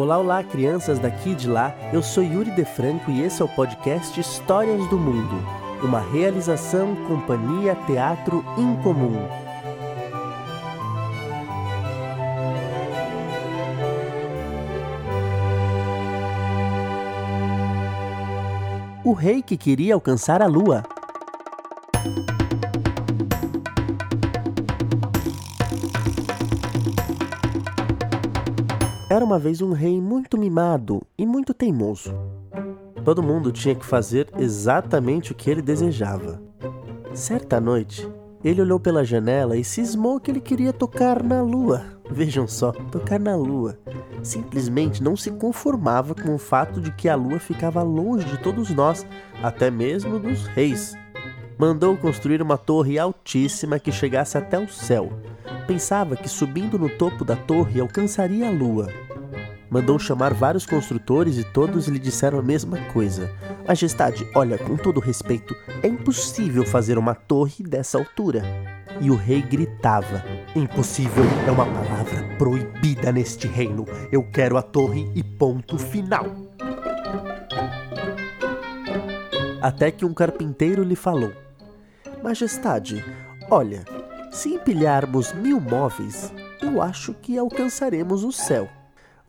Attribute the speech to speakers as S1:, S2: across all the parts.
S1: Olá, olá, crianças daqui e de lá. Eu sou Yuri De Franco e esse é o podcast Histórias do Mundo, uma realização Companhia Teatro Incomum. O rei que queria alcançar a lua. Era uma vez um rei muito mimado e muito teimoso. Todo mundo tinha que fazer exatamente o que ele desejava. Certa noite, ele olhou pela janela e cismou que ele queria tocar na lua. Vejam só, tocar na lua. Simplesmente não se conformava com o fato de que a lua ficava longe de todos nós, até mesmo dos reis. Mandou construir uma torre altíssima que chegasse até o céu pensava que subindo no topo da torre alcançaria a lua. Mandou chamar vários construtores e todos lhe disseram a mesma coisa. Majestade, olha, com todo respeito, é impossível fazer uma torre dessa altura. E o rei gritava: Impossível é uma palavra proibida neste reino. Eu quero a torre e ponto final. Até que um carpinteiro lhe falou: Majestade, olha, se empilharmos mil móveis, eu acho que alcançaremos o céu.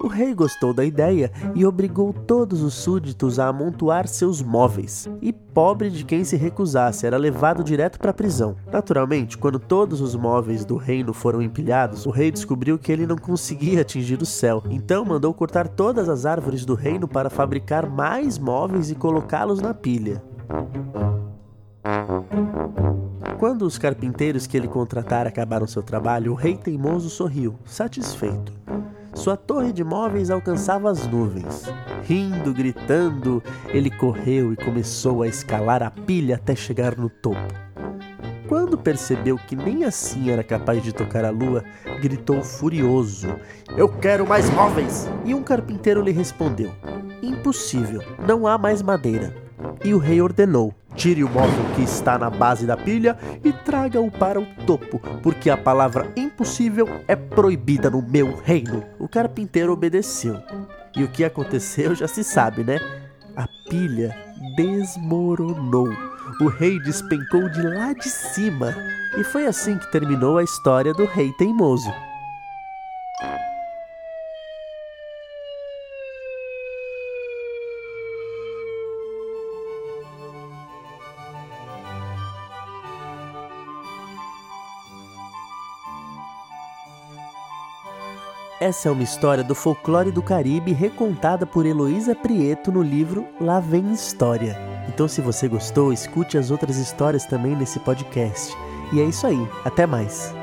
S1: O rei gostou da ideia e obrigou todos os súditos a amontoar seus móveis. E pobre de quem se recusasse, era levado direto para a prisão. Naturalmente, quando todos os móveis do reino foram empilhados, o rei descobriu que ele não conseguia atingir o céu. Então mandou cortar todas as árvores do reino para fabricar mais móveis e colocá-los na pilha. Quando os carpinteiros que ele contratara acabaram seu trabalho, o rei teimoso sorriu, satisfeito. Sua torre de móveis alcançava as nuvens. Rindo, gritando, ele correu e começou a escalar a pilha até chegar no topo. Quando percebeu que nem assim era capaz de tocar a lua, gritou furioso: Eu quero mais móveis! E um carpinteiro lhe respondeu: Impossível, não há mais madeira. E o rei ordenou: Tire o móvel que está na base da pilha e traga-o para o topo, porque a palavra impossível é proibida no meu reino. O carpinteiro obedeceu. E o que aconteceu já se sabe, né? A pilha desmoronou. O rei despencou de lá de cima. E foi assim que terminou a história do rei teimoso. Essa é uma história do folclore do Caribe recontada por Heloísa Prieto no livro Lá Vem História. Então, se você gostou, escute as outras histórias também nesse podcast. E é isso aí, até mais!